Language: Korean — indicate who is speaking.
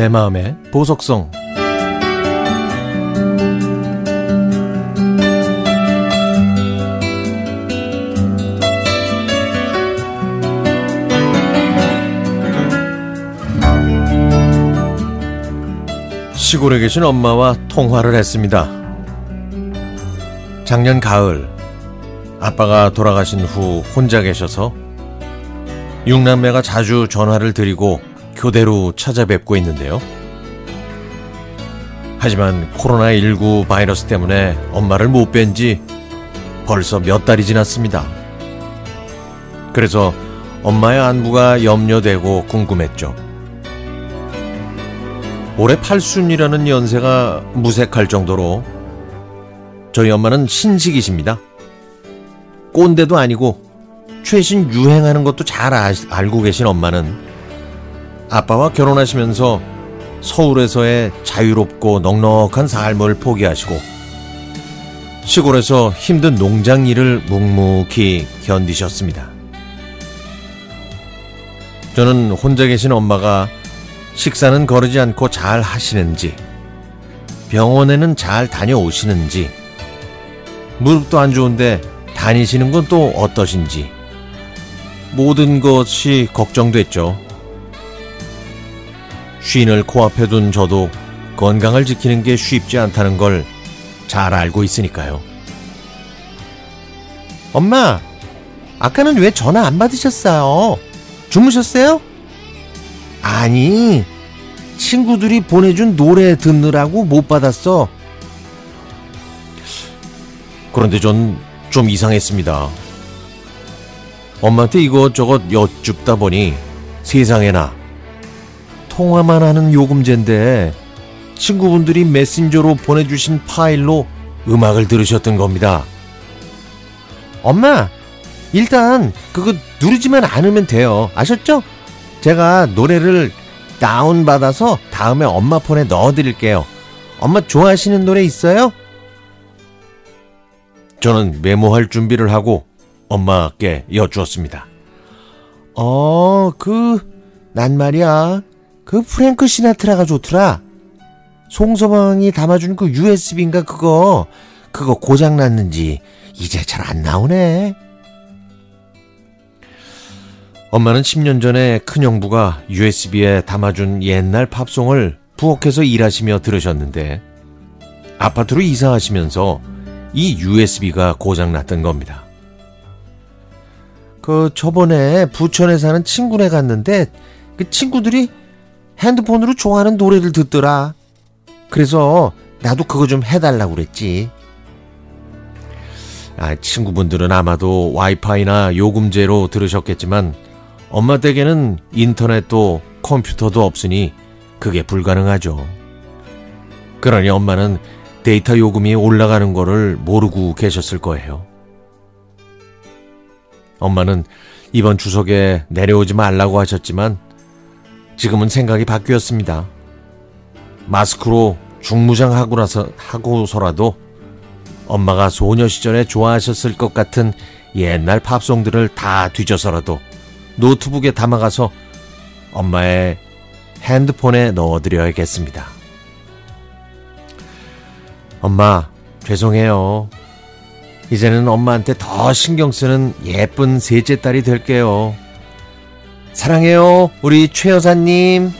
Speaker 1: 내 마음의 보석성 시골에 계신 엄마와 통화를 했습니다. 작년 가을 아빠가 돌아가신 후 혼자 계셔서 육남매가 자주 전화를 드리고 교대로 찾아뵙고 있는데요. 하지만 코로나19 바이러스 때문에 엄마를 못 뵌 지 벌써 몇 달이 지났습니다. 그래서 엄마의 안부가 염려되고 궁금했죠. 올해 팔순이라는 연세가 무색할 정도로 저희 엄마는 신식이십니다. 꼰대도 아니고 최신 유행하는 것도 잘 아, 알고 계신 엄마는 아빠와 결혼하시면서 서울에서의 자유롭고 넉넉한 삶을 포기하시고 시골에서 힘든 농장 일을 묵묵히 견디셨습니다. 저는 혼자 계신 엄마가 식사는 거르지 않고 잘 하시는지, 병원에는 잘 다녀오시는지, 무릎도 안 좋은데 다니시는 건 또 어떠신지, 모든 것이 걱정됐죠. 쉰을 코앞에 둔 저도 건강을 지키는 게 쉽지 않다는 걸 잘 알고 있으니까요. 엄마, 아까는 왜 전화 안 받으셨어요? 주무셨어요? 아니, 친구들이 보내준 노래 듣느라고 못 받았어. 그런데 전 좀 이상했습니다. 엄마한테 이것저것 여쭙다 보니 세상에나 통화만 하는 요금제인데 친구분들이 메신저로 보내주신 파일로 음악을 들으셨던 겁니다. 엄마, 일단 그거 누르지만 않으면 돼요. 아셨죠? 제가 노래를 다운받아서 다음에 엄마 폰에 넣어드릴게요. 엄마 좋아하시는 노래 있어요? 저는 메모할 준비를 하고 엄마께 여쭈었습니다. 어, 그, 난 말이야. 그 프랭크 시나트라가 좋더라. 송서방이 담아준 그 USB인가 그거, 그거 고장 났는지 이제 잘 안 나오네. 엄마는 10년 전에 큰형부가 USB에 담아준 옛날 팝송을 부엌에서 일하시며 들으셨는데 아파트로 이사하시면서 이 USB가 고장 났던 겁니다. 그 저번에 부천에 사는 친구네 갔는데 그 친구들이 핸드폰으로 좋아하는 노래를 듣더라. 그래서 나도 그거 좀 해달라고 그랬지. 아, 친구분들은 아마도 와이파이나 요금제로 들으셨겠지만 엄마 댁에는 인터넷도 컴퓨터도 없으니 그게 불가능하죠. 그러니 엄마는 데이터 요금이 올라가는 거를 모르고 계셨을 거예요. 엄마는 이번 추석에 내려오지 말라고 하셨지만 지금은 생각이 바뀌었습니다. 마스크로 중무장 하고 나서 하고서라도 엄마가 소녀 시절에 좋아하셨을 것 같은 옛날 팝송들을 다 뒤져서라도 노트북에 담아가서 엄마의 핸드폰에 넣어드려야겠습니다. 엄마, 죄송해요. 이제는 엄마한테 더 신경 쓰는 예쁜 셋째 딸이 될게요. 사랑해요, 우리 최 여사님.